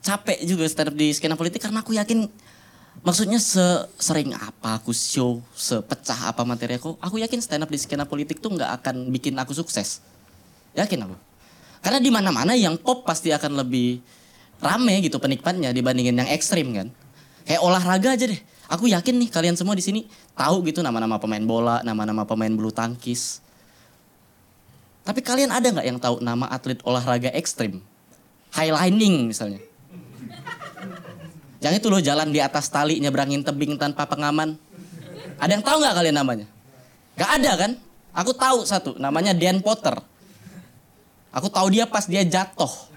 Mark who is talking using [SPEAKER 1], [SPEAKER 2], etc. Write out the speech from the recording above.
[SPEAKER 1] capek juga stand up di skena politik karena aku yakin maksudnya sering apa aku show, sepecah apa materi aku, aku yakin stand up di skena politik tuh nggak akan bikin aku sukses. Yakin aku. Karena di mana-mana yang pop pasti akan lebih rame gitu penikmatnya dibandingin yang ekstrim kan. Kayak olahraga aja deh. Aku yakin nih kalian semua di sini tahu gitu nama-nama pemain bola, nama-nama pemain bulu tangkis. Tapi kalian ada nggak yang tahu nama atlet olahraga ekstrim? Highlining misalnya. Yang itu loh jalan di atas tali nyebrangin tebing tanpa pengaman. Ada yang tahu nggak kalian namanya? Gak ada kan? Aku tahu satu, namanya Dan Potter. Aku tahu dia pas dia jatuh